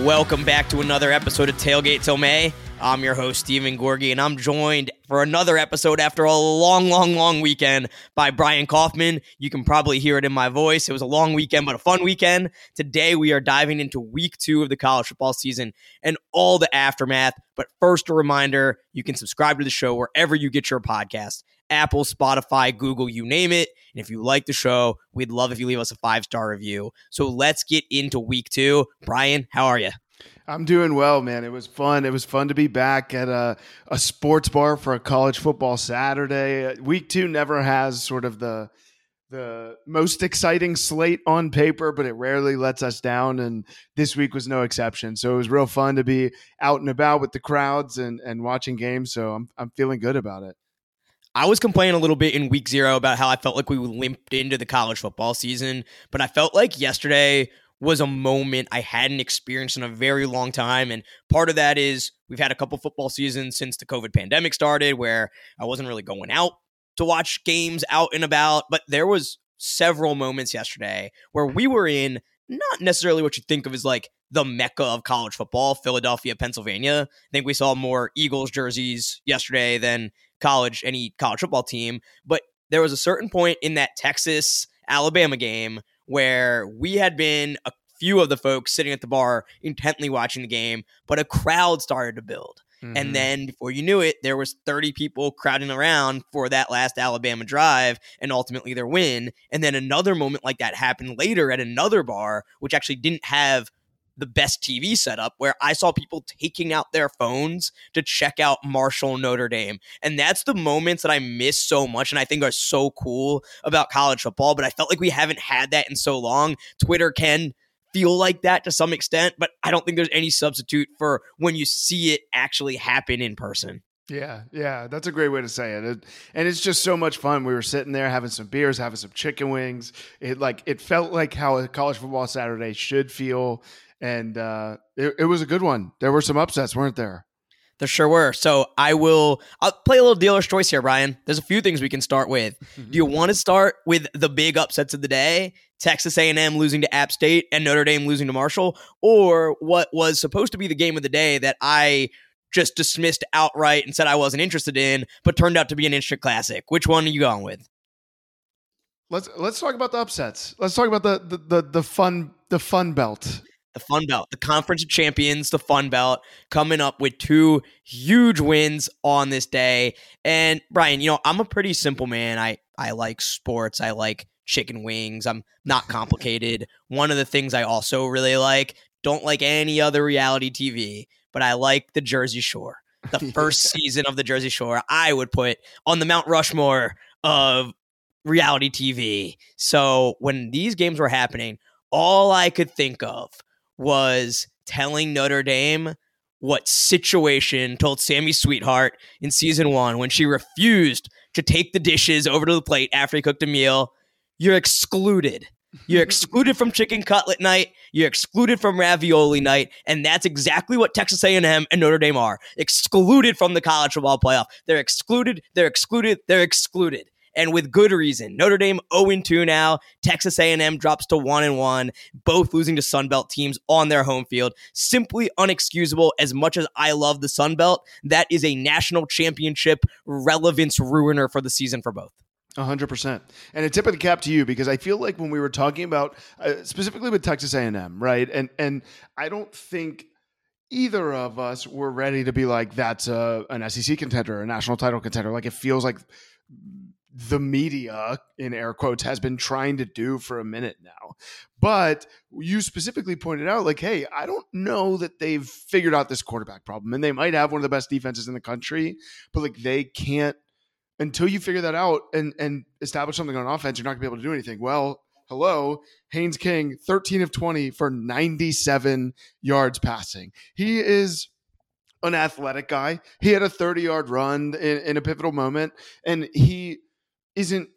Welcome back to another episode of Tailgate Till May. I'm your host, Stephen Gorgie, and I'm joined for another episode after a long, long, long weekend by Brian Kaufman. You can probably hear it in my voice. It was a long weekend, but a fun weekend. Today, we are diving into week two of the college football season and all the aftermath. But first, a reminder you can subscribe to the show wherever you get your podcast Apple, Spotify, Google, you name it. And if you like the show, we'd love if you leave us a five star review. So let's get into week two. Brian, how are you? I'm doing well, man. It was fun. It was fun to be back at a, a sports bar for a college football Saturday. Uh, week two never has sort of the the most exciting slate on paper, but it rarely lets us down. And this week was no exception. So it was real fun to be out and about with the crowds and, and watching games. So I'm I'm feeling good about it. I was complaining a little bit in week zero about how I felt like we limped into the college football season, but I felt like yesterday was a moment I hadn't experienced in a very long time. And part of that is we've had a couple football seasons since the COVID pandemic started where I wasn't really going out to watch games out and about, but there was several moments yesterday where we were in not necessarily what you think of as like the mecca of college football, Philadelphia, Pennsylvania. I think we saw more Eagles jerseys yesterday than college, any college football team. But there was a certain point in that Texas Alabama game where we had been a few of the folks sitting at the bar intently watching the game, but a crowd started to build. Mm-hmm. And then before you knew it, there was 30 people crowding around for that last Alabama drive and ultimately their win. And then another moment like that happened later at another bar, which actually didn't have the best TV setup where I saw people taking out their phones to check out Marshall Notre Dame. And that's the moments that I miss so much and I think are so cool about college football. But I felt like we haven't had that in so long. Twitter can feel like that to some extent, but I don't think there's any substitute for when you see it actually happen in person. Yeah, yeah, that's a great way to say it. it. And it's just so much fun. We were sitting there having some beers, having some chicken wings. It like it felt like how a college football Saturday should feel and uh, it, it was a good one. There were some upsets, weren't there? There sure were. So I will. I'll play a little dealer's choice here, Brian. There's a few things we can start with. Do you want to start with the big upsets of the day? Texas A&M losing to App State and Notre Dame losing to Marshall, or what was supposed to be the game of the day that I just dismissed outright and said I wasn't interested in, but turned out to be an instant classic. Which one are you going with? Let's let's talk about the upsets. Let's talk about the the the, the fun the fun belt the Fun Belt, the Conference of Champions, the Fun Belt, coming up with two huge wins on this day. And Brian, you know, I'm a pretty simple man. I I like sports. I like chicken wings. I'm not complicated. One of the things I also really like, don't like any other reality TV, but I like the Jersey Shore. The first season of the Jersey Shore, I would put on the Mount Rushmore of reality TV. So when these games were happening, all I could think of was telling Notre Dame what situation told Sammi Sweetheart in season one when she refused to take the dishes over to the plate after he cooked a meal. You're excluded. You're excluded from chicken cutlet night. You're excluded from ravioli night, and that's exactly what Texas A&M and Notre Dame are. Excluded from the college football playoff. They're excluded. They're excluded. They're excluded and with good reason. Notre Dame 0-2 now. Texas A&M drops to 1-1, both losing to Sunbelt teams on their home field. Simply unexcusable as much as I love the Sunbelt. That is a national championship relevance ruiner for the season for both. hundred percent, and a tip of the cap to you because I feel like when we were talking about uh, specifically with Texas A and M, right, and and I don't think either of us were ready to be like that's a, an SEC contender, a national title contender. Like it feels like the media in air quotes has been trying to do for a minute now. But you specifically pointed out like hey, I don't know that they've figured out this quarterback problem and they might have one of the best defenses in the country, but like they can't until you figure that out and and establish something on offense, you're not going to be able to do anything. Well, hello, Haynes King, 13 of 20 for 97 yards passing. He is an athletic guy. He had a 30 yard run in, in a pivotal moment, and he isn't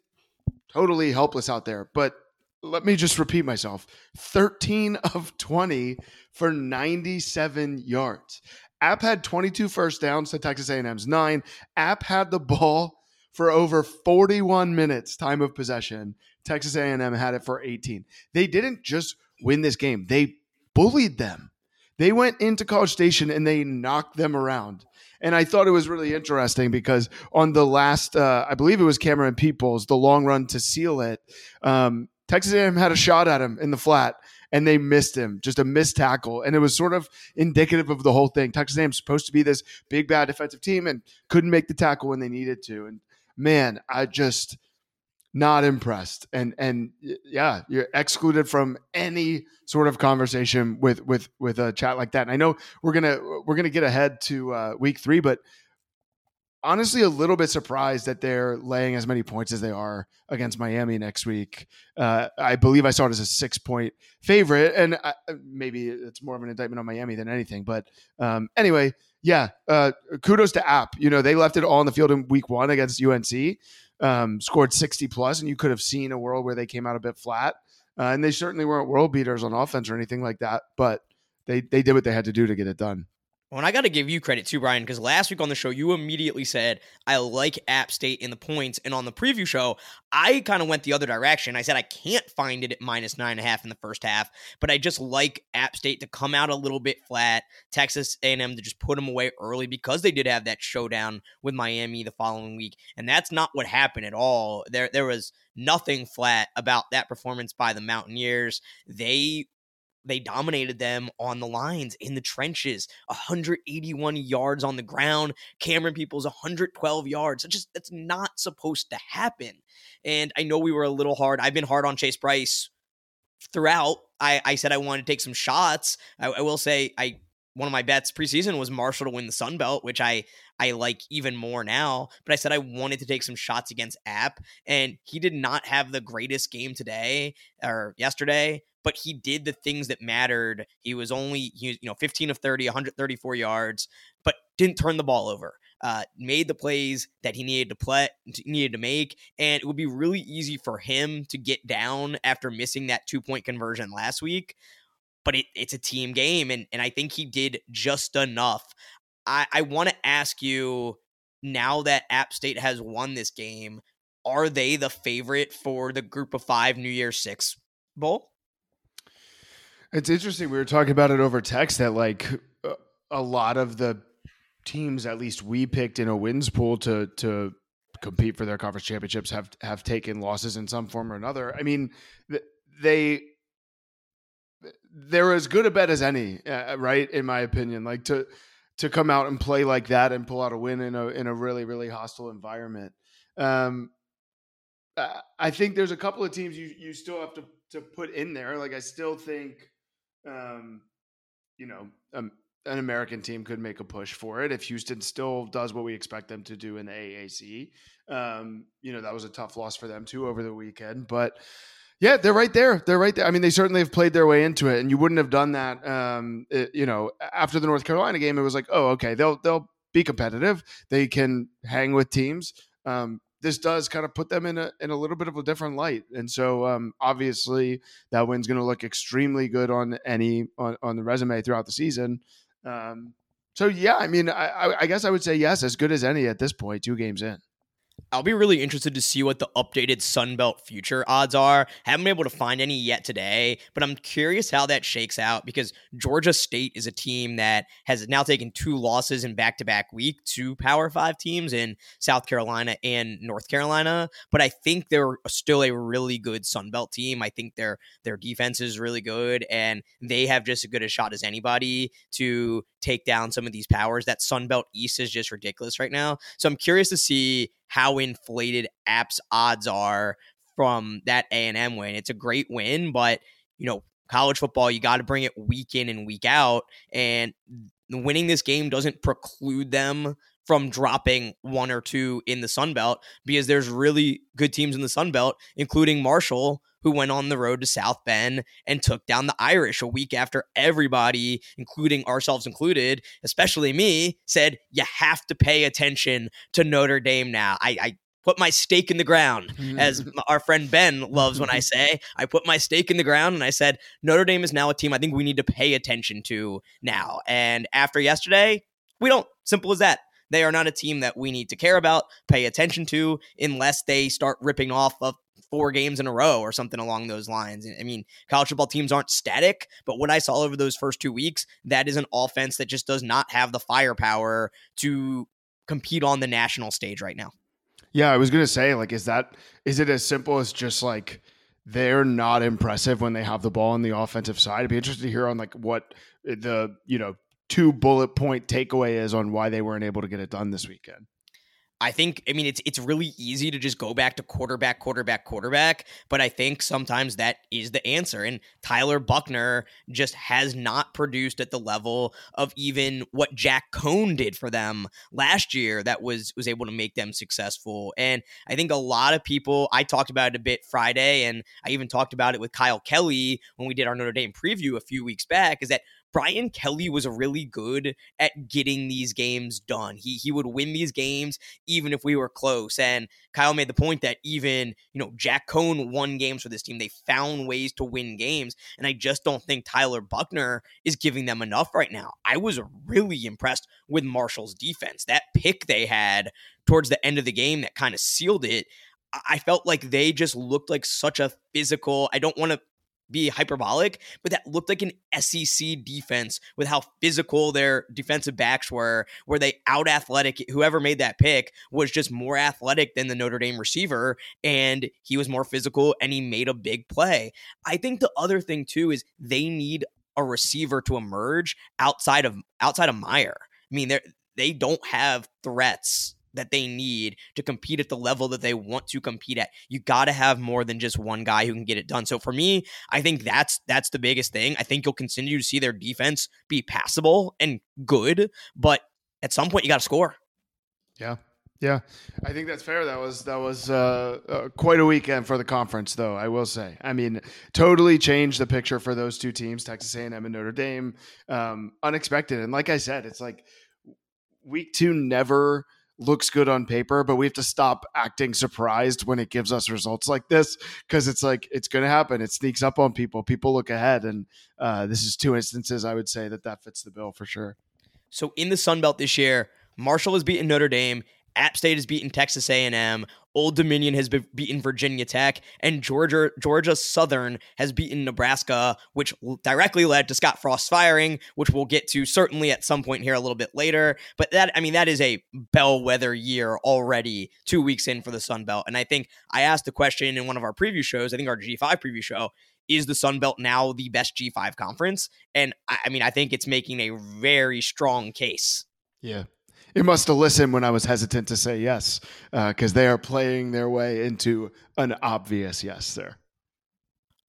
totally helpless out there. But let me just repeat myself 13 of 20 for 97 yards. App had 22 first downs to Texas A&M's 9. App had the ball for over 41 minutes time of possession. Texas A&M had it for 18. They didn't just win this game. They bullied them. They went into College Station and they knocked them around. And I thought it was really interesting because on the last, uh, I believe it was Camerun Peoples, the long run to seal it, um, Texas A&M had a shot at him in the flat and they missed him, just a missed tackle. And it was sort of indicative of the whole thing. Texas A&M supposed to be this big, bad defensive team and couldn't make the tackle when they needed to. And man, I just not impressed. And and yeah, you're excluded from any sort of conversation with with with a chat like that. And I know we're gonna we're gonna get ahead to uh, week three, but honestly a little bit surprised that they're laying as many points as they are against Miami next week. Uh, I believe I saw it as a six point favorite, and I, maybe it's more of an indictment on Miami than anything. But um, anyway, yeah, uh, kudos to App. You know, they left it all on the field in week one against UNC, um, scored 60 plus, and you could have seen a world where they came out a bit flat. Uh, and they certainly weren't world beaters on offense or anything like that, but they, they did what they had to do to get it done. Well, and I got to give you credit too, Brian, because last week on the show, you immediately said, I like App State in the points. And on the preview show, I kind of went the other direction. I said, I can't find it at minus nine and a half in the first half, but I just like App State to come out a little bit flat, Texas A&M to just put them away early because they did have that showdown with Miami the following week. And that's not what happened at all. There, there was nothing flat about that performance by the Mountaineers. They they dominated them on the lines in the trenches 181 yards on the ground camerun peoples 112 yards. It's just that's not supposed to happen. And i know we were a little hard. I've been hard on chase brice throughout. I, I said i wanted to take some shots. I, I will say i one of my bets preseason was Marshall to win the Sun Belt, which I I like even more now. But I said I wanted to take some shots against App, and he did not have the greatest game today or yesterday but he did the things that mattered. He was only he was, you know 15 of 30, 134 yards, but didn't turn the ball over. Uh, made the plays that he needed to play needed to make, and it would be really easy for him to get down after missing that two point conversion last week. But it, it's a team game, and and I think he did just enough. I, I want to ask you now that App State has won this game, are they the favorite for the Group of Five New Year Six bowl? It's interesting. We were talking about it over text that like a lot of the teams, at least we picked in a wins pool to to compete for their conference championships, have have taken losses in some form or another. I mean, they they're as good a bet as any, uh, right? In my opinion, like to to come out and play like that and pull out a win in a in a really really hostile environment. Um, I think there's a couple of teams you you still have to to put in there. Like I still think um, you know, um, an American team could make a push for it if Houston still does what we expect them to do in the AAC. Um, you know, that was a tough loss for them too over the weekend, but yeah, they're right there. They're right there. I mean, they certainly have played their way into it, and you wouldn't have done that. Um, it, you know, after the North Carolina game, it was like, oh, okay, they'll they'll be competitive. They can hang with teams. Um, this does kind of put them in a in a little bit of a different light. And so um, obviously that win's going to look extremely good on any on, on the resume throughout the season. Um, so yeah, I mean, I, I guess I would say yes, as good as any at this point, two games in. I'll be really interested to see what the updated Sunbelt future odds are. Haven't been able to find any yet today, but I'm curious how that shakes out because Georgia State is a team that has now taken two losses in back to back week to Power Five teams in South Carolina and North Carolina. But I think they're still a really good Sunbelt team. I think their their defense is really good and they have just as good a shot as anybody to take down some of these powers. That Sunbelt East is just ridiculous right now. So I'm curious to see how inflated apps odds are from that A&M win. It's a great win, but you know, college football, you got to bring it week in and week out and winning this game doesn't preclude them from dropping one or two in the Sun Belt because there's really good teams in the Sun Belt, including Marshall, who went on the road to South Bend and took down the Irish a week after everybody, including ourselves included, especially me, said you have to pay attention to Notre Dame now. I, I put my stake in the ground, as our friend Ben loves when I say. I put my stake in the ground and I said, Notre Dame is now a team I think we need to pay attention to now. And after yesterday, we don't. Simple as that. They are not a team that we need to care about, pay attention to, unless they start ripping off of four games in a row or something along those lines. I mean, college football teams aren't static, but what I saw over those first two weeks, that is an offense that just does not have the firepower to compete on the national stage right now. Yeah, I was gonna say, like, is that is it as simple as just like they're not impressive when they have the ball on the offensive side? I'd be interested to hear on like what eh, the you know two bullet point takeaway is on why they weren't able to get it done this weekend. I think I mean it's it's really easy to just go back to quarterback, quarterback, quarterback, but I think sometimes that is the answer. And Tyler Buchner just has not produced at the level of even what Jack Coan did for them last year that was was able to make them successful. And I think a lot of people I talked about it a bit Friday and I even talked about it with Kyle Kelly when we did our Notre Dame preview a few weeks back is that Brian Kelly was really good at getting these games done. He he would win these games even if we were close. And Kyle made the point that even, you know, Jack Coan won games for this team. They found ways to win games. And I just don't think Tyler Buchner is giving them enough right now. I was really impressed with Marshall's defense. That pick they had towards the end of the game that kind of sealed it. I felt like they just looked like such a physical. I don't want to be hyperbolic, but that looked like an SEC defense with how physical their defensive backs were, where they out athletic. Whoever made that pick was just more athletic than the Notre Dame receiver, and he was more physical and he made a big play. I think the other thing too is they need a receiver to emerge outside of outside of Mayer. I mean, they they don't have threats that they need to compete at the level that they want to compete at. You got to have more than just one guy who can get it done. So for me, I think that's that's the biggest thing. I think you'll continue to see their defense be passable and good, but at some point you got to score. Yeah. Yeah, I think that's fair. That was that was uh, uh, quite a weekend for the conference, though. I will say. I mean, totally changed the picture for those two teams, Texas A&M and Notre Dame. Um, unexpected, and like I said, it's like week two never looks good on paper, but we have to stop acting surprised when it gives us results like this because it's like it's going to happen. It sneaks up on people. People look ahead, and uh, this is two instances I would say that that fits the bill for sure. So in the Sun Belt this year, Marshall has beaten Notre Dame. App State has beaten Texas A&M. Old Dominion has beaten Virginia Tech, and Georgia Georgia Southern has beaten Nebraska, which directly led to Scott Frost firing, which we'll get to certainly at some point here a little bit later. But that I mean that is a bellwether year already, two weeks in for the Sun Belt, and I think I asked the question in one of our preview shows. I think our G5 preview show is the Sun Belt now the best G5 conference? And I, I mean, I think it's making a very strong case. Yeah, it must have listened when I was hesitant to say yes, because uh, they are playing their way into an obvious yes there.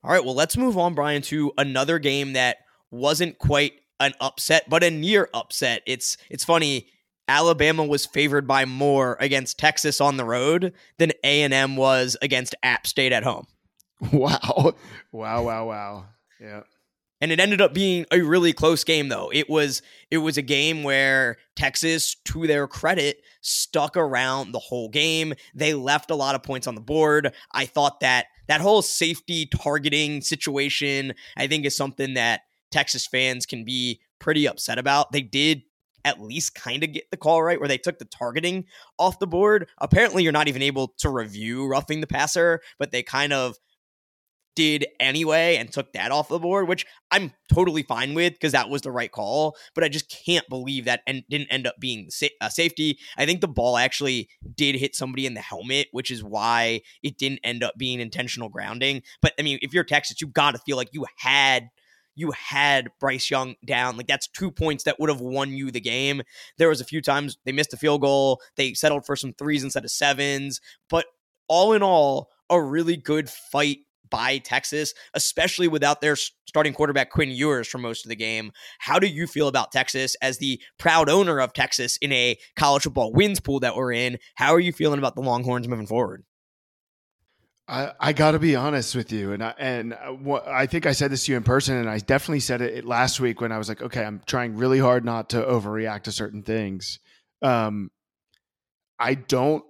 All right, well, let's move on, Brian, to another game that wasn't quite an upset, but a near upset. It's it's funny. Alabama was favored by more against Texas on the road than A and M was against App State at home. Wow, wow, wow, wow. Yeah and it ended up being a really close game though. It was it was a game where texas to their credit stuck around the whole game. They left a lot of points on the board. I thought that that whole safety targeting situation i think is something that texas fans can be pretty upset about. They did at least kind of get the call right where they took the targeting off the board. Apparently, you're not even able to review roughing the passer, but they kind of did anyway and took that off the board, which I'm totally fine with because that was the right call. But I just can't believe that and didn't end up being sa- safety. I think the ball actually did hit somebody in the helmet, which is why it didn't end up being intentional grounding. But I mean, if you're Texas, you got to feel like you had you had Bryce Young down. Like that's two points that would have won you the game. There was a few times they missed a field goal. They settled for some threes instead of sevens. But all in all, a really good fight by Texas, especially without their starting quarterback Quinn Ewers for most of the game. How do you feel about Texas as the proud owner of Texas in a college football wins pool that we're in? How are you feeling about the Longhorns moving forward? I, I got to be honest with you, and I, and uh, what, I think I said this to you in person, and I definitely said it last week when I was like, okay, I'm trying really hard not to overreact to certain things. Um, I don't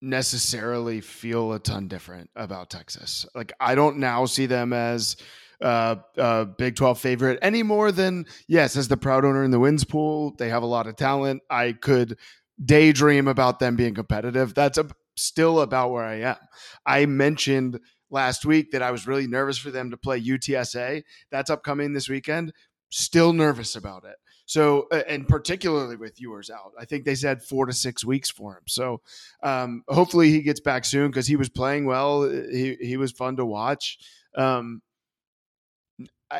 necessarily feel a ton different about Texas. Like I don't now see them as uh, a Big 12 favorite any more than yes, as the proud owner in the wins pool, they have a lot of talent. I could daydream about them being competitive. That's a still about where I am. I mentioned last week that I was really nervous for them to play UTSA. That's upcoming this weekend. Still nervous about it. So, and particularly with Ewers out, I think they said four to six weeks for him. So, um, hopefully he gets back soon because he was playing well. He he was fun to watch. Um,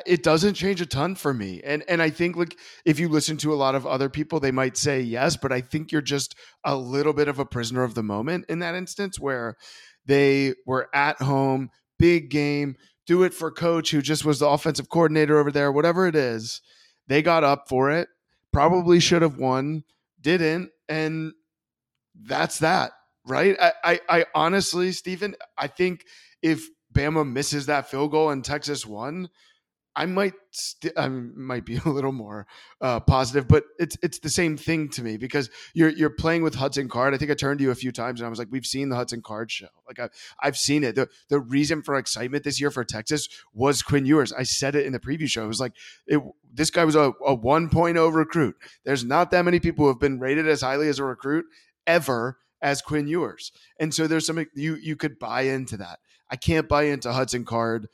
it doesn't change a ton for me. And and I think like if you listen to a lot of other people, they might say yes, but I think you're just a little bit of a prisoner of the moment in that instance where they were at home, big game, do it for coach who just was the offensive coordinator over there, whatever it is. They got up for it, probably should have won, didn't, and that's that, right? I, I, I honestly, Stephen, I think if Bama misses that field goal and Texas won, I might st- I might be a little more uh, positive, but it's it's the same thing to me because you're you're playing with Hudson Card. I think I turned to you a few times and I was like, we've seen the Hudson Card show. Like I, I've seen it. The the reason for excitement this year for Texas was Quinn Ewers. I said it in the preview show. It was like it, this guy was a, a 1.0 recruit. There's not that many people who have been rated as highly as a recruit ever as Quinn Ewers, and so there's some you you could buy into that. I can't buy into Hudson Card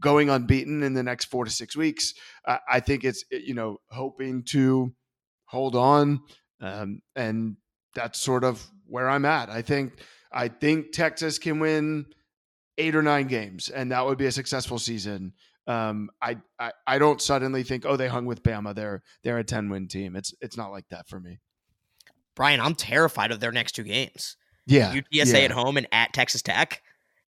going unbeaten in the next four to six weeks. Uh, I think it's you know hoping to hold on, um, and that's sort of where I'm at. I think I think Texas can win eight or nine games, and that would be a successful season. Um, I, I I don't suddenly think oh they hung with Bama they're they're a ten win team. It's it's not like that for me. Brian, I'm terrified of their next two games. Yeah, UTSA yeah. at home and at Texas Tech.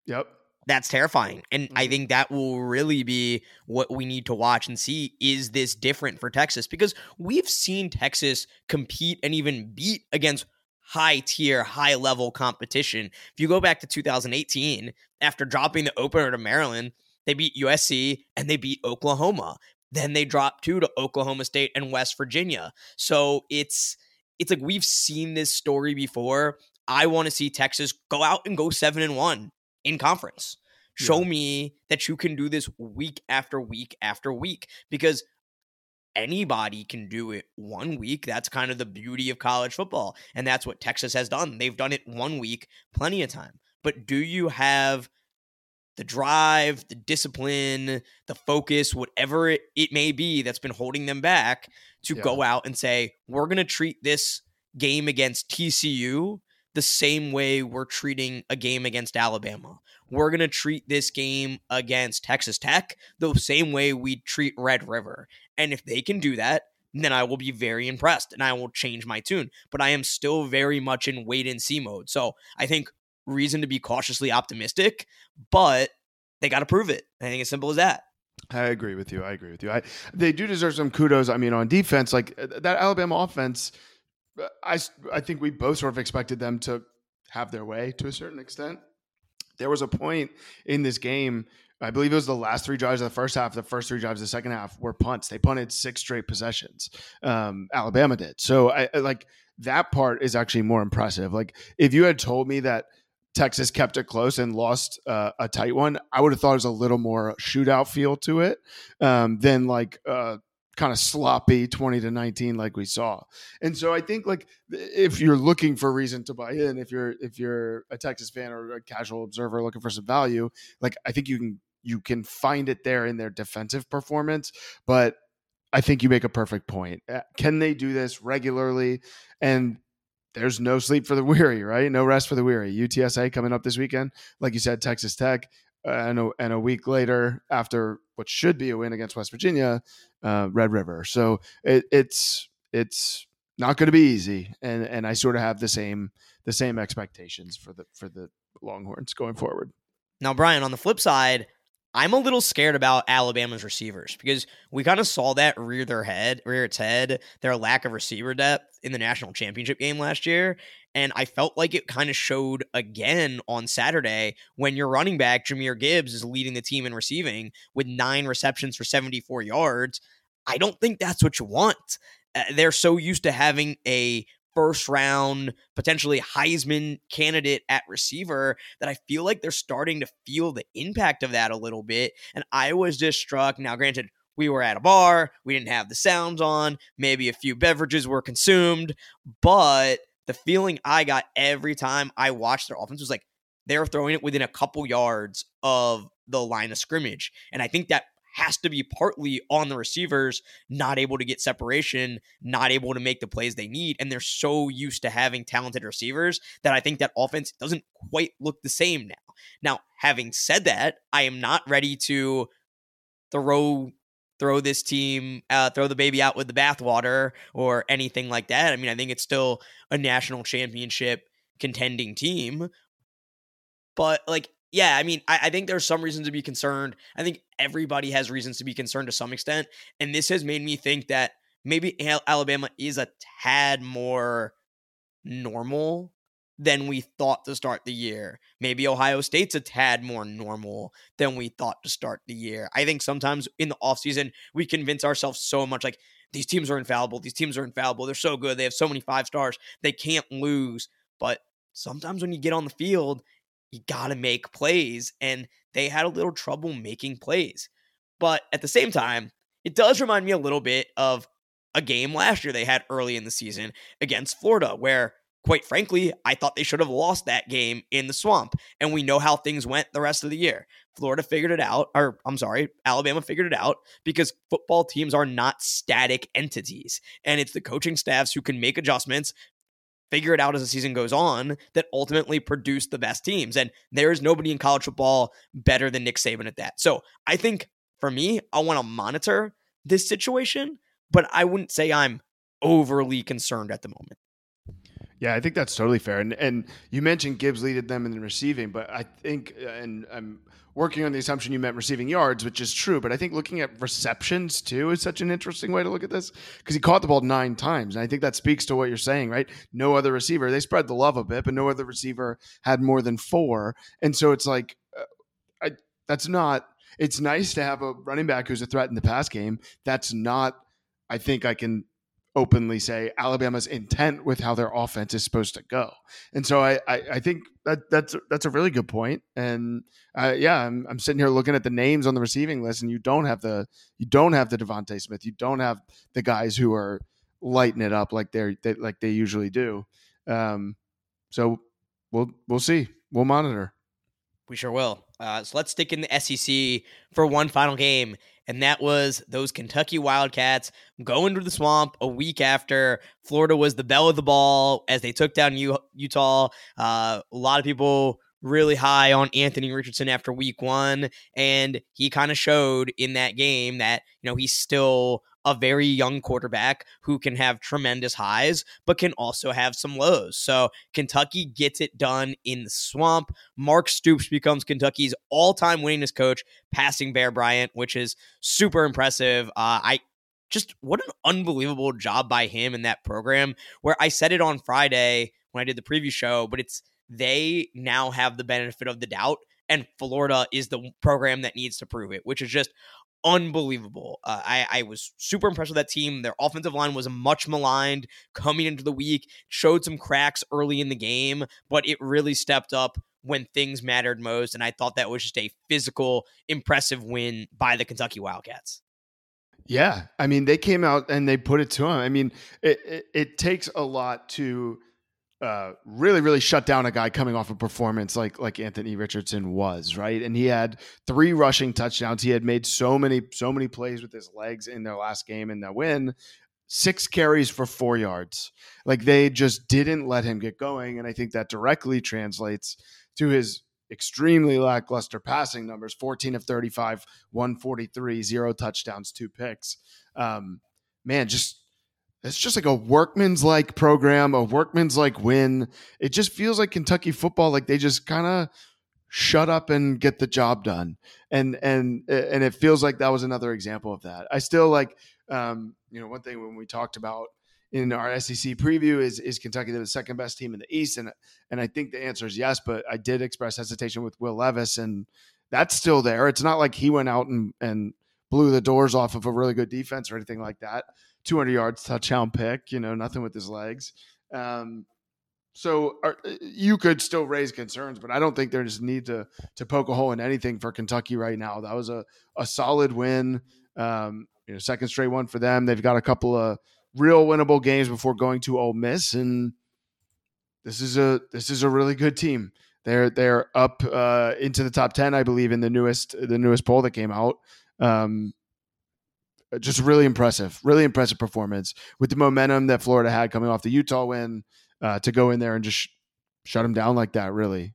Yep. That's terrifying. And Mm-hmm. I think that will really be what we need to watch and see is this different for Texas? Because we've seen Texas compete and even beat against high tier, high level competition. If you go back to 2018, after dropping the opener to Maryland, they beat USC and they beat Oklahoma. Then they dropped two to Oklahoma State and West Virginia. So it's it's like we've seen this story before. I want to see Texas go out and go seven and one in conference. Show Yeah. me that you can do this week after week after week because anybody can do it one week. That's kind of the beauty of college football. And that's what Texas has done. They've done it one week, plenty of time. But do you have the drive, the discipline, the focus, whatever it, it may be that's been holding them back to Yeah. go out and say, we're going to treat this game against TCU the same way we're treating a game against Alabama. We're going to treat this game against Texas Tech the same way we treat Red River. And if they can do that, then I will be very impressed and I will change my tune. But I am still very much in wait and see mode. So I think reason to be cautiously optimistic, but they got to prove it. I think it's simple as that. I agree with you. I agree with you. I, they do deserve some kudos. I mean, on defense, like uh, that Alabama offense, I, I think we both sort of expected them to have their way to a certain extent. There was a point in this game, I believe it was the last three drives of the first half, the first three drives of the second half were punts. They punted six straight possessions. Um, Alabama did. So I I- like that part is actually more impressive. Like if you had told me that Texas kept it close and lost uh, a tight one, I would have thought it was a little more shootout feel to it um, than like uh, kind of sloppy 20 to 19 like we saw. And so I think like if you're looking for a reason to buy in, if you're if you're a Texas fan or a casual observer looking for some value, like I think you can you can find it there in their defensive performance, but I think you make a perfect point. Can they do this regularly? And there's no sleep for the weary, right? No rest for the weary. UTSA coming up this weekend, like you said, Texas Tech, uh, and, a, and a week later, after what should be a win against West Virginia, uh, Red River. So it, it's it's not going to be easy, and and I sort of have the same the same expectations for the for the Longhorns going forward. Now, Brian, on the flip side, I'm a little scared about Alabama's receivers because we kind of saw that rear their head, rear its head, their lack of receiver depth in the national championship game last year. And I felt like it kind of showed again on Saturday when your running back, Jahmyr Gibbs, is leading the team in receiving with nine receptions for 74 yards. I don't think that's what you want. Uh, they're so used to having a first round, potentially Heisman candidate at receiver that I feel like they're starting to feel the impact of that a little bit. And I was just struck. Now, granted, we were at a bar, we didn't have the sounds on, maybe a few beverages were consumed, but the feeling I got every time I watched their offense was like they're throwing it within a couple yards of the line of scrimmage. And I think that has to be partly on the receivers not able to get separation, not able to make the plays they need. And they're so used to having talented receivers that I think that offense doesn't quite look the same now. Now, having said that, I am not ready to throw throw this team uh, throw the baby out with the bathwater or anything like that. I mean, I think it's still a national championship contending team. But like yeah, I mean, I, I, think there's some reason to be concerned. I think everybody has reasons to be concerned to some extent. And this has made me think that maybe Alabama is a tad more normal than we thought to start the year. Maybe Ohio State's a tad more normal than we thought to start the year. I think sometimes in the offseason, we convince ourselves so much like these teams are infallible. These teams are infallible. They're so good. They have so many five stars. They can't lose. But sometimes when you get on the field you got to make plays. And they had a little trouble making plays. But at the same time, it does remind me a little bit of a game last year they had early in the season against Florida, where, quite frankly, I thought they should have lost that game in the swamp. And we know how things went the rest of the year. Florida figured it out, or I'm sorry, Alabama figured it out because football teams are not static entities. And it's the coaching staffs who can make adjustments, figure it out as the season goes on that ultimately produce the best teams. And there is nobody in college football better than Nick Saban at that. So I think for me, I want to monitor this situation, but I wouldn't say I'm overly concerned at the moment. Yeah, I think that's totally fair. And and you mentioned Gibbs leaded them in the receiving, but I think and I'm working on the assumption you meant receiving yards, which is true. But I think looking at receptions too is such an interesting way to look at this because he caught the ball nine times. And I think that speaks to what you're saying, right? No other receiver, they spread the love a bit, but no other receiver had more than four. And so it's like, uh, I, that's not, it's nice to have a running back who's a threat in the pass game. That's not, I think I can openly say Alabama's intent with how their offense is supposed to go. And so I, I, I think that that's that's a really good point. And uh, yeah, I'm, I'm sitting here looking at the names on the receiving list, and you don't have the you don't have the DeVonta Smith, you don't have the guys who are lighting it up like they're they, like they usually do. Um, so we'll we'll see. We'll monitor. We sure will. Uh, so let's stick in the SEC for one final game, and that was those Kentucky Wildcats going to the swamp a week after Florida was the belle of the ball as they took down U- Utah. Uh, a lot of people really high on Anthony Richardson after week one, and he kind of showed in that game that you know he's still a very young quarterback who can have tremendous highs, but can also have some lows. So Kentucky gets it done in the swamp. Mark Stoops becomes Kentucky's all time winningest coach, passing Bear Bryant, which is super impressive. Uh, I just what an unbelievable job by him in that program. Where I said it on Friday when I did the preview show, but it's they now have the benefit of the doubt and Florida is the program that needs to prove it, which is just unbelievable. Uh, I, I was super impressed with that team. Their offensive line was much maligned coming into the week, showed some cracks early in the game, but it really stepped up when things mattered most. And I thought that was just a physical, impressive win by the Kentucky Wildcats. Yeah, I mean, they came out and they put it to him. I mean, it, it, it takes a lot to uh, really, really shut down a guy coming off a performance like like Anthony Richardson was, right? And he had three rushing touchdowns. He had made so many, so many plays with his legs in their last game in the win. Six carries for four yards. Like they just didn't let him get going. And I think that directly translates to his extremely lackluster passing numbers 14 of 35, 143, zero touchdowns, two picks. Um, man, just it's just like a workman's like program, a workman's like win. It just feels like Kentucky football, like they just kind of shut up and get the job done. And and and it feels like that was another example of that. I still like um, you know, one thing when we talked about in our SEC preview is is Kentucky the second best team in the East, and and I think the answer is yes. But I did express hesitation with Will Levis, and that's still there. It's not like he went out and and blew the doors off of a really good defense or anything like that. 200 yards touchdown pick, you know, nothing with his legs. Um, so are, uh, you could still raise concerns, but I don't think there's a need to to poke a hole in anything for Kentucky right now. That was a, a solid win. Um, you know, second straight one for them. They've got a couple of real winnable games before going to Ole Miss, and this is a this is a really good team. They're they're up uh, into the top ten, I believe, in the newest the newest poll that came out. Um, just really impressive, really impressive performance with the momentum that Florida had coming off the Utah win uh, to go in there and just sh- shut them down like that. Really,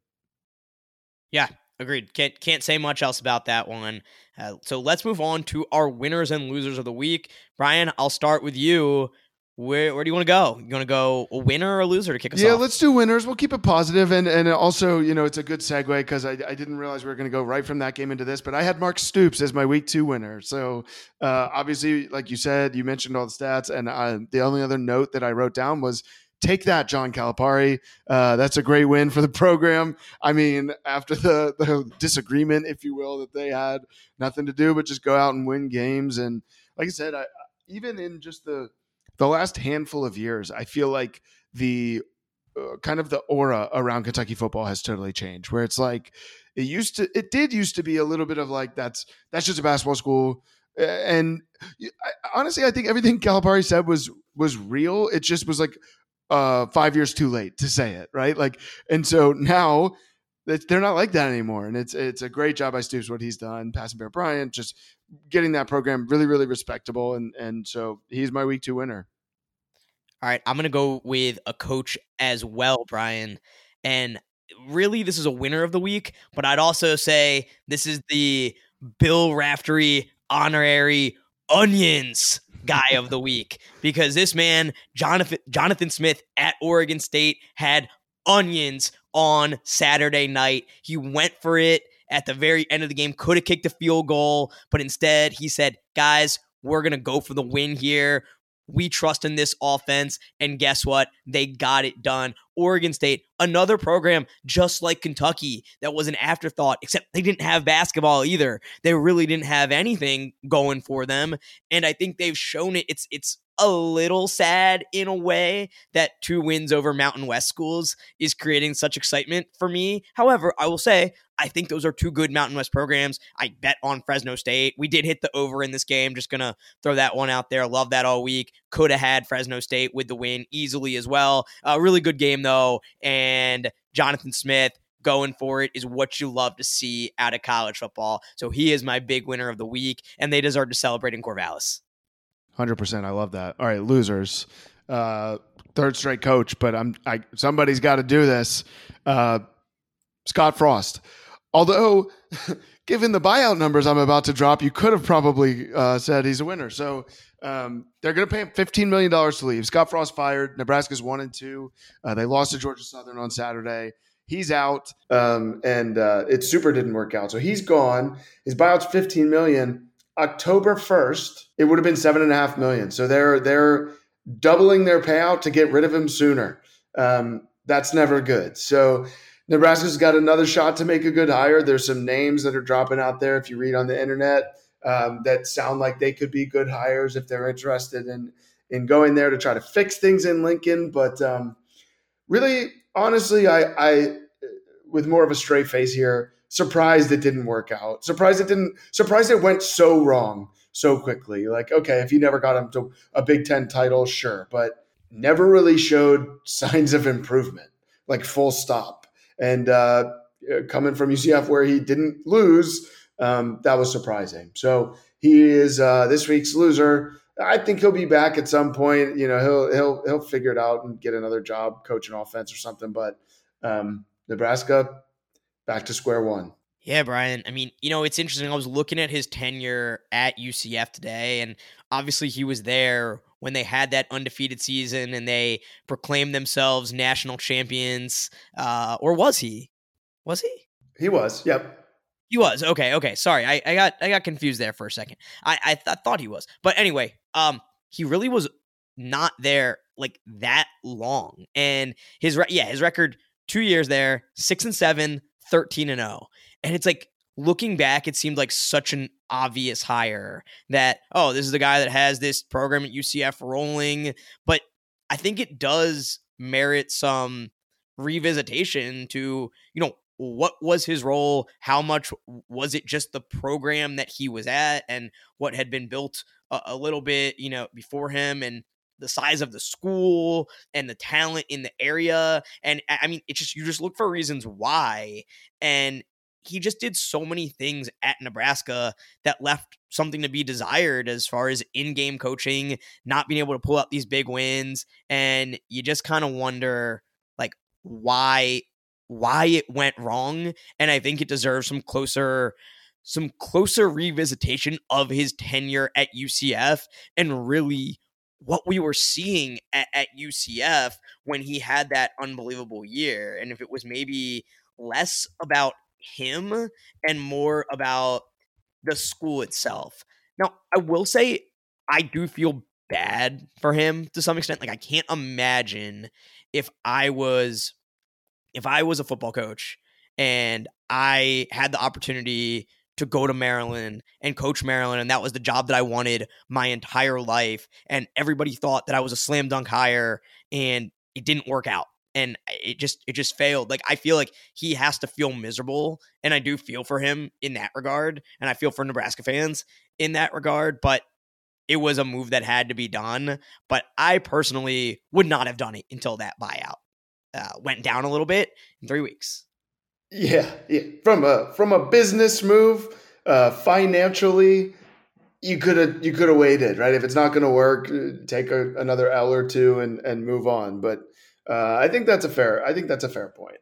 yeah, agreed. Can't can't say much else about that one. Uh, so let's move on to our winners and losers of the week. Brian, I'll start with you. Where where do you want to go? You want to go a winner or a loser to kick us yeah, off? Yeah, let's do winners. We'll keep it positive, and and also you know it's a good segue because I, I didn't realize we were going to go right from that game into this, but I had Mark Stoops as my week two winner. So uh, obviously, like you said, you mentioned all the stats, and uh, the only other note that I wrote down was take that, John Calipari. Uh, that's a great win for the program. I mean, after the, the disagreement, if you will, that they had nothing to do but just go out and win games. And like I said, I, even in just the the last handful of years, I feel like the uh, kind of the aura around Kentucky football has totally changed. Where it's like it used to, it did used to be a little bit of like that's that's just a basketball school. And I, honestly, I think everything Calipari said was was real. It just was like uh, five years too late to say it, right? Like, and so now they're not like that anymore. And it's it's a great job by Stoops what he's done, passing Bear Bryant, just getting that program really really respectable. And and so he's my week two winner. All right, I'm gonna go with a coach as well, Brian. And really, this is a winner of the week, but I'd also say this is the Bill Raftery honorary onions guy of the week because this man, Jonathan Jonathan Smith at Oregon State, had onions on Saturday night. He went for it at the very end of the game, could have kicked a field goal, but instead he said, "Guys, we're going to go for the win here. We trust in this offense. And guess what? They got it done. Oregon State, another program just like Kentucky that was an afterthought, except they didn't have basketball either. They really didn't have anything going for them. And I think they've shown it. It's it's a little sad in a way that two wins over Mountain West schools is creating such excitement for me. However, I will say I think those are two good Mountain West programs. I bet on Fresno State. We did hit the over in this game. Just gonna throw that one out there. Love that all week. Could have had Fresno State with the win easily as well. A really good game though, and Jonathan Smith going for it is what you love to see out of college football. So he is my big winner of the week, and they deserve to celebrate in Corvallis. Hundred percent. I love that. All right, losers. Uh, third straight coach, but I'm I somebody's got to do this. Uh, Scott Frost. Although, given the buyout numbers I'm about to drop, you could have probably uh, said he's a winner. So um, they're going to pay him $15 million to leave. Scott Frost fired. Nebraska's one and two. Uh, they lost to Georgia Southern on Saturday. He's out, um, and uh, it super didn't work out. So he's gone. His buyout's 15 million. October 1st, it would have been seven and a half million. So they're they're doubling their payout to get rid of him sooner. Um, that's never good. So Nebraska's got another shot to make a good hire. There's some names that are dropping out there if you read on the internet um, that sound like they could be good hires if they're interested in in going there to try to fix things in Lincoln. But um, really, honestly, I, I with more of a straight face here, surprised it didn't work out. Surprised it didn't. Surprised it went so wrong so quickly. Like, okay, if you never got him to a Big Ten title, sure, but never really showed signs of improvement. Like, full stop. And uh, coming from UCF, where he didn't lose, um, that was surprising. So he is uh, this week's loser. I think he'll be back at some point. You know, he'll he'll he'll figure it out and get another job coaching offense or something. But um, Nebraska back to square one. Yeah, Brian. I mean, you know, it's interesting. I was looking at his tenure at UCF today, and obviously he was there when they had that undefeated season and they proclaimed themselves national champions. Uh, or was he? Was he? He was. Yep. He was. Okay. Okay. Sorry, I, I got I got confused there for a second. I I th- thought he was, but anyway, um, he really was not there like that long, and his re- yeah his record two years there, six and seven, 13 and 0. And it's like looking back, it seemed like such an obvious hire that, oh, this is the guy that has this program at UCF rolling. But I think it does merit some revisitation to, you know, what was his role? How much was it just the program that he was at and what had been built a, a little bit, you know, before him? And the size of the school and the talent in the area. And I mean, it's just you just look for reasons why. And he just did so many things at Nebraska that left something to be desired as far as in-game coaching, not being able to pull out these big wins, and you just kind of wonder like why why it went wrong. And I think it deserves some closer some closer revisitation of his tenure at UCF and really what we were seeing at, at UCF when he had that unbelievable year. And if it was maybe less about him and more about the school itself. Now, I will say I do feel bad for him to some extent. Like I can't imagine if I was if I was a football coach and I had the opportunity to go to Maryland and coach Maryland and that was the job that I wanted my entire life and everybody thought that I was a slam dunk hire and it didn't work out and it just it just failed. Like I feel like he has to feel miserable, and I do feel for him in that regard, and I feel for Nebraska fans in that regard. But it was a move that had to be done. But I personally would not have done it until that buyout uh, went down a little bit in three weeks. Yeah, yeah. From a from a business move, uh, financially, you could have you could have waited, right? If it's not going to work, uh, take a, another L or two and and move on. But uh, I think that's a fair. I think that's a fair point.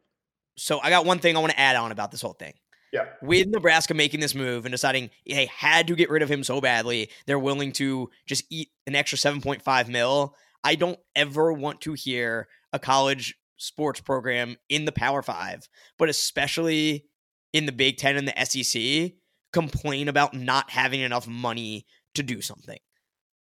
So I got one thing I want to add on about this whole thing. Yeah. With Nebraska making this move and deciding they had to get rid of him so badly, they're willing to just eat an extra 7.5 mil. I don't ever want to hear a college sports program in the Power Five, but especially in the Big Ten and the SEC, complain about not having enough money to do something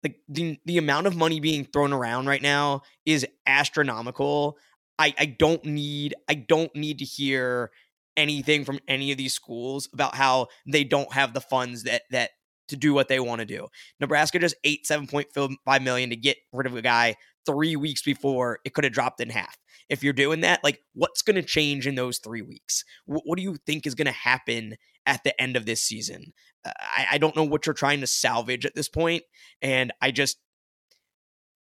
like the the amount of money being thrown around right now is astronomical. I I don't need I don't need to hear anything from any of these schools about how they don't have the funds that that to do what they want to do. Nebraska just ate 7.5 million to get rid of a guy 3 weeks before it could have dropped in half. If you're doing that, like what's going to change in those 3 weeks? W- what do you think is going to happen at the end of this season? Uh, I, I don't know what you're trying to salvage at this point, and I just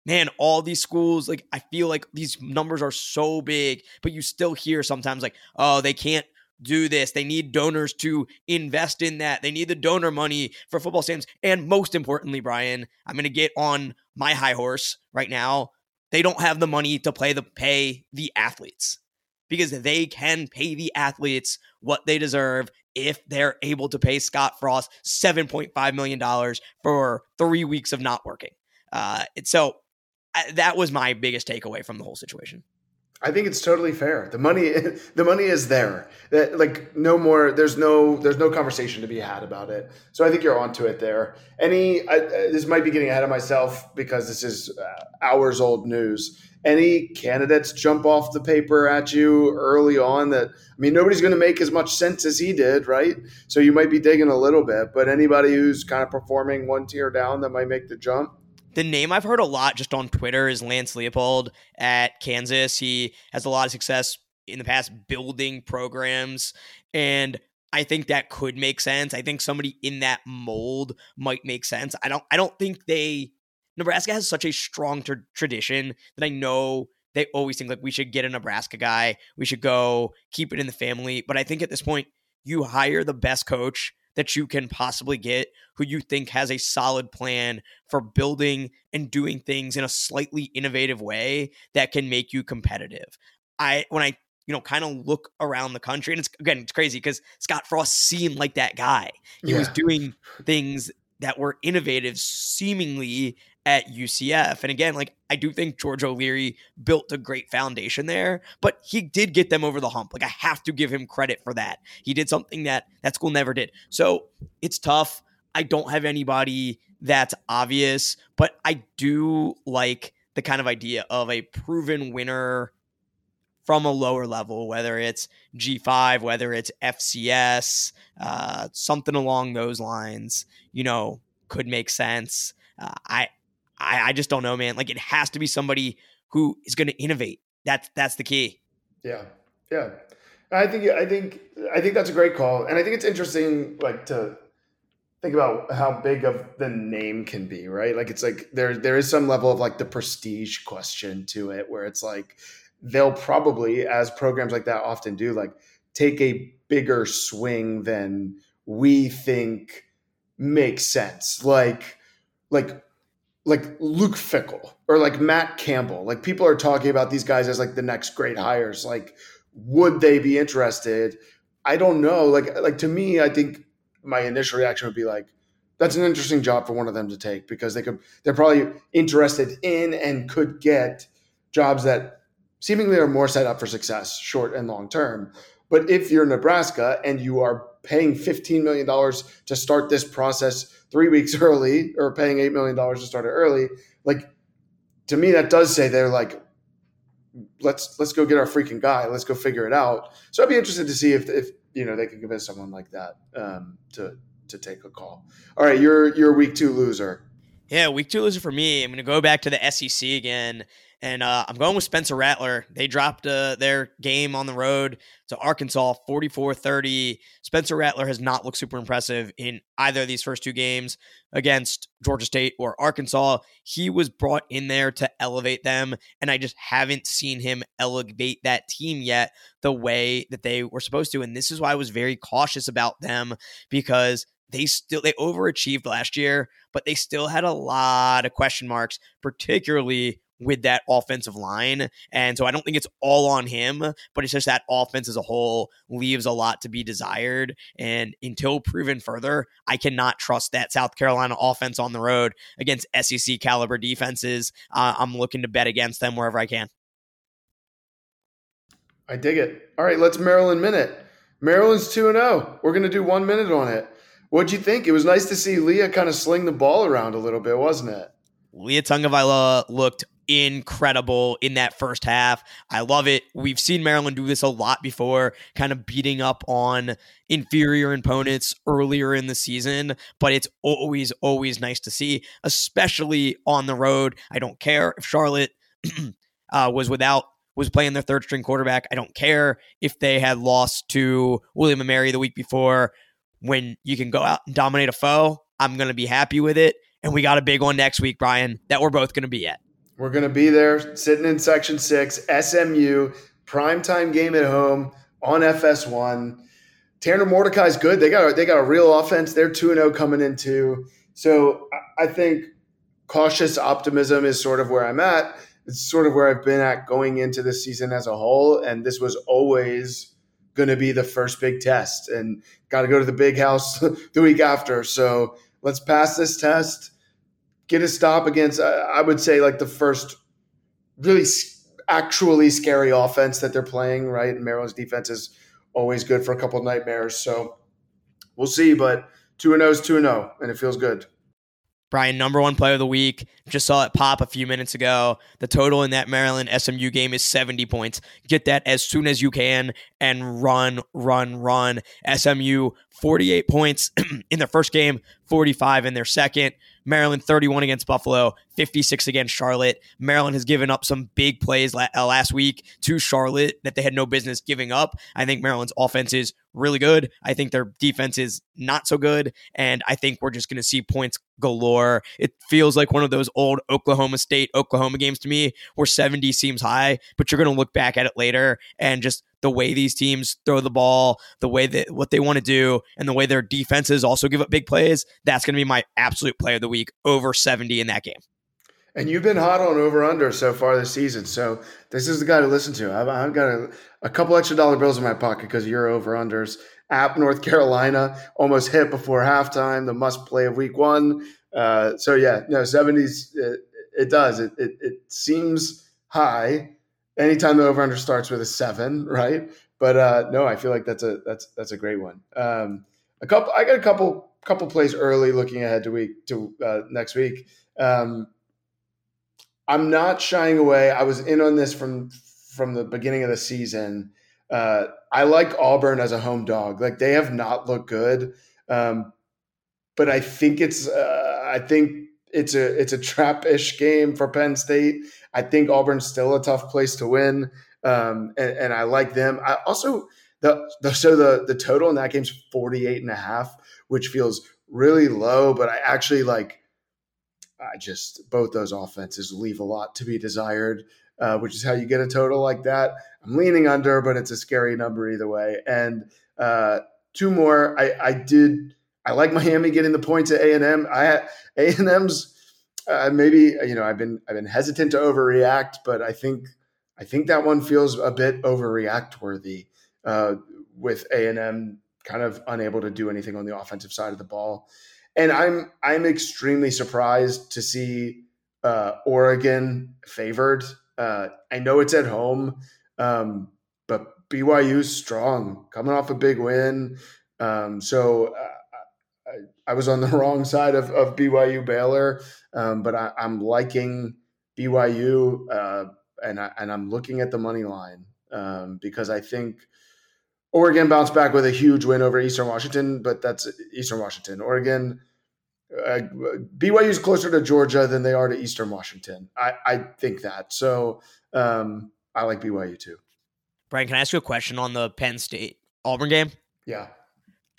man, all these schools, like I feel like these numbers are so big, but you still hear sometimes like, oh, they can't do this. They need donors to invest in that. They need the donor money for football stands. And most importantly, Brian, I'm going to get on my high horse right now. They don't have the money to play the pay the athletes because they can pay the athletes what they deserve if they're able to pay Scott Frost $7.5 million for three weeks of not working. Uh, so that was my biggest takeaway from the whole situation. I think it's totally fair. The money, the money is there. That like no more. There's no, there's no conversation to be had about it. So I think you're onto it there. Any, I, this might be getting ahead of myself because this is uh, hours old news any candidates jump off the paper at you early on that I mean nobody's going to make as much sense as he did, right? So you might be digging a little bit, but anybody who's kind of performing one tier down that might make the jump. The name I've heard a lot just on Twitter is Lance Leipold at Kansas. He has a lot of success in the past building programs and I think that could make sense. I think somebody in that mold might make sense. I don't I don't think they Nebraska has such a strong tra- tradition that I know they always think like we should get a Nebraska guy. We should go keep it in the family. But I think at this point, you hire the best coach that you can possibly get who you think has a solid plan for building and doing things in a slightly innovative way that can make you competitive. I when I you know kind of look around the country and it's again it's crazy because Scott Frost seemed like that guy. He yeah. was doing things that were innovative seemingly at UCF. And again, like I do think George O'Leary built a great foundation there, but he did get them over the hump. Like I have to give him credit for that. He did something that that school never did. So it's tough. I don't have anybody that's obvious, but I do like the kind of idea of a proven winner from a lower level, whether it's G5, whether it's FCS, uh, something along those lines, you know, could make sense. Uh, I I, I just don't know, man. Like it has to be somebody who is going to innovate. That's that's the key. Yeah, yeah. I think I think I think that's a great call, and I think it's interesting, like to think about how big of the name can be, right? Like it's like there there is some level of like the prestige question to it where it's like they'll probably as programs like that often do like take a bigger swing than we think makes sense. Like like like Luke Fickell or like Matt Campbell. Like people are talking about these guys as like the next great hires. Like would they be interested? I don't know. Like like to me, I think my initial reaction would be like, that's an interesting job for one of them to take because they could they're probably interested in and could get jobs that seemingly are more set up for success, short and long term. But if you're Nebraska and you are paying $15 million to start this process three weeks early or paying $8 million to start it early, like to me, that does say they're like, let's let's go get our freaking guy. Let's go figure it out. So I'd be interested to see if if you know they can convince someone like that um, to to take a call. All right, you're you're week two loser. Yeah, week two loser for me. I'm going to go back to the SEC again, and uh, I'm going with Spencer Rattler. They dropped uh, their game on the road to Arkansas 44 30. Spencer Rattler has not looked super impressive in either of these first two games against Georgia State or Arkansas. He was brought in there to elevate them, and I just haven't seen him elevate that team yet the way that they were supposed to. And this is why I was very cautious about them because they still they overachieved last year, but they still had a lot of question marks, particularly with that offensive line. And so I don't think it's all on him, but it's just that offense as a whole leaves a lot to be desired. And until proven further, I cannot trust that South Carolina offense on the road against SEC caliber defenses. Uh, I'm looking to bet against them wherever I can. I dig it. All right, let's Maryland minute. Maryland's 2 0. We're going to do one minute on it. What'd you think? It was nice to see Taulia kind of sling the ball around a little bit, wasn't it? Taulia Tagovailoa looked incredible in that first half. I love it. We've seen Maryland do this a lot before, kind of beating up on inferior opponents earlier in the season, but it's always, always nice to see, especially on the road. I don't care if Charlotte uh, was without was playing their third string quarterback. I don't care if they had lost to William and Mary the week before when you can go out and dominate a foe, I'm going to be happy with it. And we got a big one next week, Brian, that we're both going to be at. We're going to be there sitting in section six, SMU, primetime game at home on FS1. Tanner Mordecai's good. They got a, they got a real offense. They're 2 0 coming into. So I think cautious optimism is sort of where I'm at. It's sort of where I've been at going into the season as a whole. And this was always going to be the first big test and got to go to the big house the week after. So let's pass this test, get a stop against, I would say, like the first really actually scary offense that they're playing, right? And Maryland's defense is always good for a couple nightmares. So we'll see, but 2 0 is 2 0, and it feels good. Brian, number one player of the week. Just saw it pop a few minutes ago. The total in that Maryland SMU game is 70 points. Get that as soon as you can and run, run, run. SMU 48 points in their first game, 45 in their second. Maryland 31 against Buffalo, 56 against Charlotte. Maryland has given up some big plays uh, last week to Charlotte that they had no business giving up. I think Maryland's offense is really good. I think their defense is not so good. And I think we're just going to see points galore. It feels like one of those old Oklahoma State, Oklahoma games to me where 70 seems high, but you're going to look back at it later and just the way these teams throw the ball, the way that what they want to do, and the way their defenses also give up big plays, that's going to be my absolute play of the week over 70 in that game. And you've been hot on over under so far this season. So this is the guy to listen to. I've, I've got a, a, couple extra dollar bills in my pocket because you're over unders. App North Carolina almost hit before halftime, the must play of week one. Uh, so yeah, no, 70s, it, it does. It, it, it seems high anytime the over under starts with a seven, right? But uh, no, I feel like that's a that's that's a great one. Um, a couple, I got a couple couple plays early looking ahead to week to uh, next week. Um, I'm not shying away. I was in on this from from the beginning of the season. Uh, I like Auburn as a home dog. Like they have not looked good, um, but I think it's uh, I think it's a it's a trap ish game for Penn State. I think Auburn's still a tough place to win, um, and, and, I like them. I also the, the so the the total in that game's 48 and a half, which feels really low, but I actually like. I just both those offenses leave a lot to be desired, uh, which is how you get a total like that. I'm leaning under, but it's a scary number either way. And uh, two more. I, I did. I like Miami getting the points at A and M. I A and M's uh, maybe you know I've been I've been hesitant to overreact, but I think I think that one feels a bit overreact worthy uh, with A and M kind of unable to do anything on the offensive side of the ball and I'm I'm extremely surprised to see uh, Oregon favored. Uh, I know it's at home, um, but BYU's strong, coming off a big win. Um, so uh, I, was on the wrong side of, of BYU Baylor, um, but I, am liking BYU, uh, and I, and I'm looking at the money line um, because I think Oregon bounced back with a huge win over Eastern Washington, but that's Eastern Washington. Oregon, uh, BYU is closer to Georgia than they are to Eastern Washington. I, I think that. So um, I like BYU too. Brian, can I ask you a question on the Penn State Auburn game? Yeah.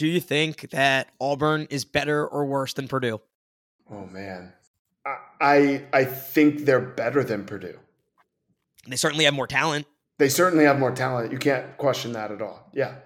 Do you think that Auburn is better or worse than Purdue? Oh man, I I think they're better than Purdue. They certainly have more talent. They certainly have more talent. You can't question that at all. Yeah.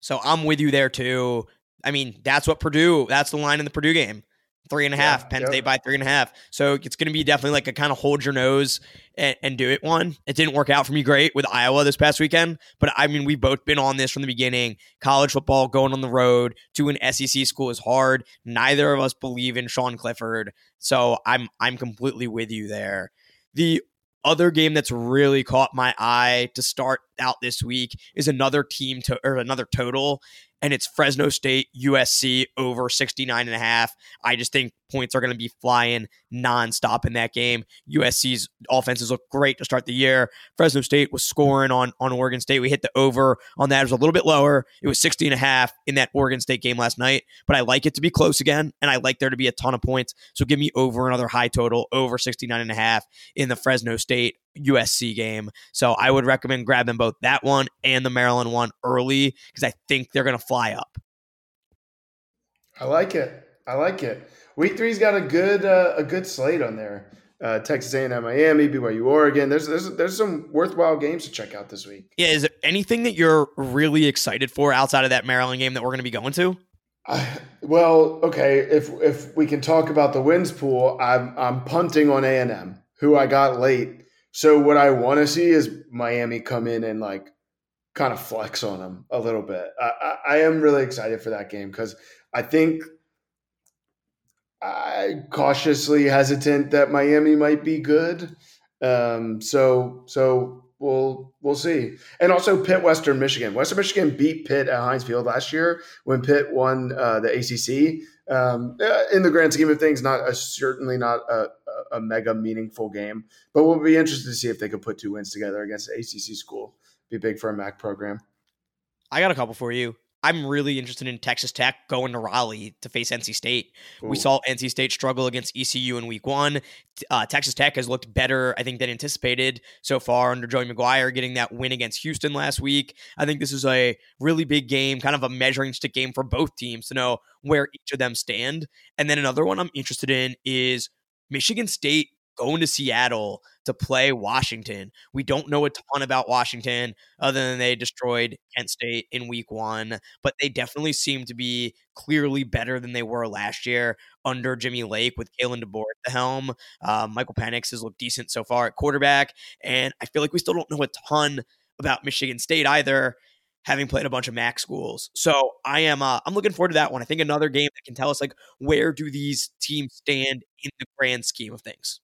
So I'm with you there too. I mean, that's what Purdue, that's the line in the Purdue game. Three and a half, yeah, Penn yep. State by three and a half. So it's going to be definitely like a kind of hold your nose and, and, do it one. It didn't work out for me great with Iowa this past weekend, but I mean, we've both been on this from the beginning. College football going on the road to an SEC school is hard. Neither of us believe in Sean Clifford, so I'm I'm completely with you there. The other game that's really caught my eye to start out this week is another team to or another total and it's Fresno State USC over 69 and a half. I just think points are going to be flying nonstop in that game. USC's offenses look great to start the year. Fresno State was scoring on, on Oregon State. We hit the over on that. It was a little bit lower. It was 60 and a half in that Oregon State game last night, but I like it to be close again, and I like there to be a ton of points. So give me over another high total, over 69 and a half in the Fresno State USC game. So I would recommend grabbing both that one and the Maryland one early because I think they're going to fly up. I like it. I like it. Week three's got a good uh, a good slate on there. Uh, Texas A&M, Miami, BYU, Oregon. There's there's there's some worthwhile games to check out this week. Yeah, is there anything that you're really excited for outside of that Maryland game that we're going to be going to? Uh, well, okay. If if we can talk about the wins pool, I'm I'm punting on A&M, who I got late. So what I want to see is Miami come in and like kind of flex on them a little bit. I, I, I am really excited for that game because I think I cautiously hesitant that Miami might be good. Um, so so we'll we'll see. And also Pitt Western Michigan. Western Michigan beat Pitt at Heinz Field last year when Pitt won uh, the ACC. Um, uh, in the grand scheme of things, not a, certainly not a, a, mega meaningful game, but we'll be interested to see if they could put two wins together against ACC school. Be big for a MAC program. I got a couple for you. I'm really interested in Texas Tech going to Raleigh to face NC State. Ooh. We saw NC State struggle against ECU in week one. Uh, Texas Tech has looked better, I think, than anticipated so far under Joey McGuire getting that win against Houston last week. I think this is a really big game, kind of a measuring stick game for both teams to know where each of them stand. And then another one I'm interested in is Michigan State going to Seattle to play Washington. We don't know a ton about Washington other than they destroyed Kent State in week one, but they definitely seem to be clearly better than they were last year under Jimmy Lake with Kalen DeBoer at the helm. Uh, Michael Penix has looked decent so far at quarterback, and I feel like we still don't know a ton about Michigan State either having played a bunch of MAC schools. So I am uh, I'm looking forward to that one. I think another game that can tell us like where do these teams stand in the grand scheme of things.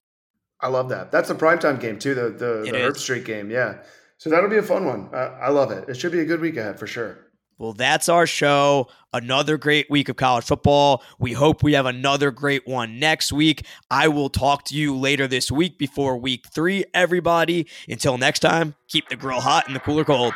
I love that. That's a primetime game too. The the, the Herbstreit game. Yeah. So that'll be a fun one. I, I love it. It should be a good week ahead for sure. Well, that's our show. Another great week of college football. We hope we have another great one next week. I will talk to you later this week before week three, everybody. Until next time, keep the grill hot and the cooler cold.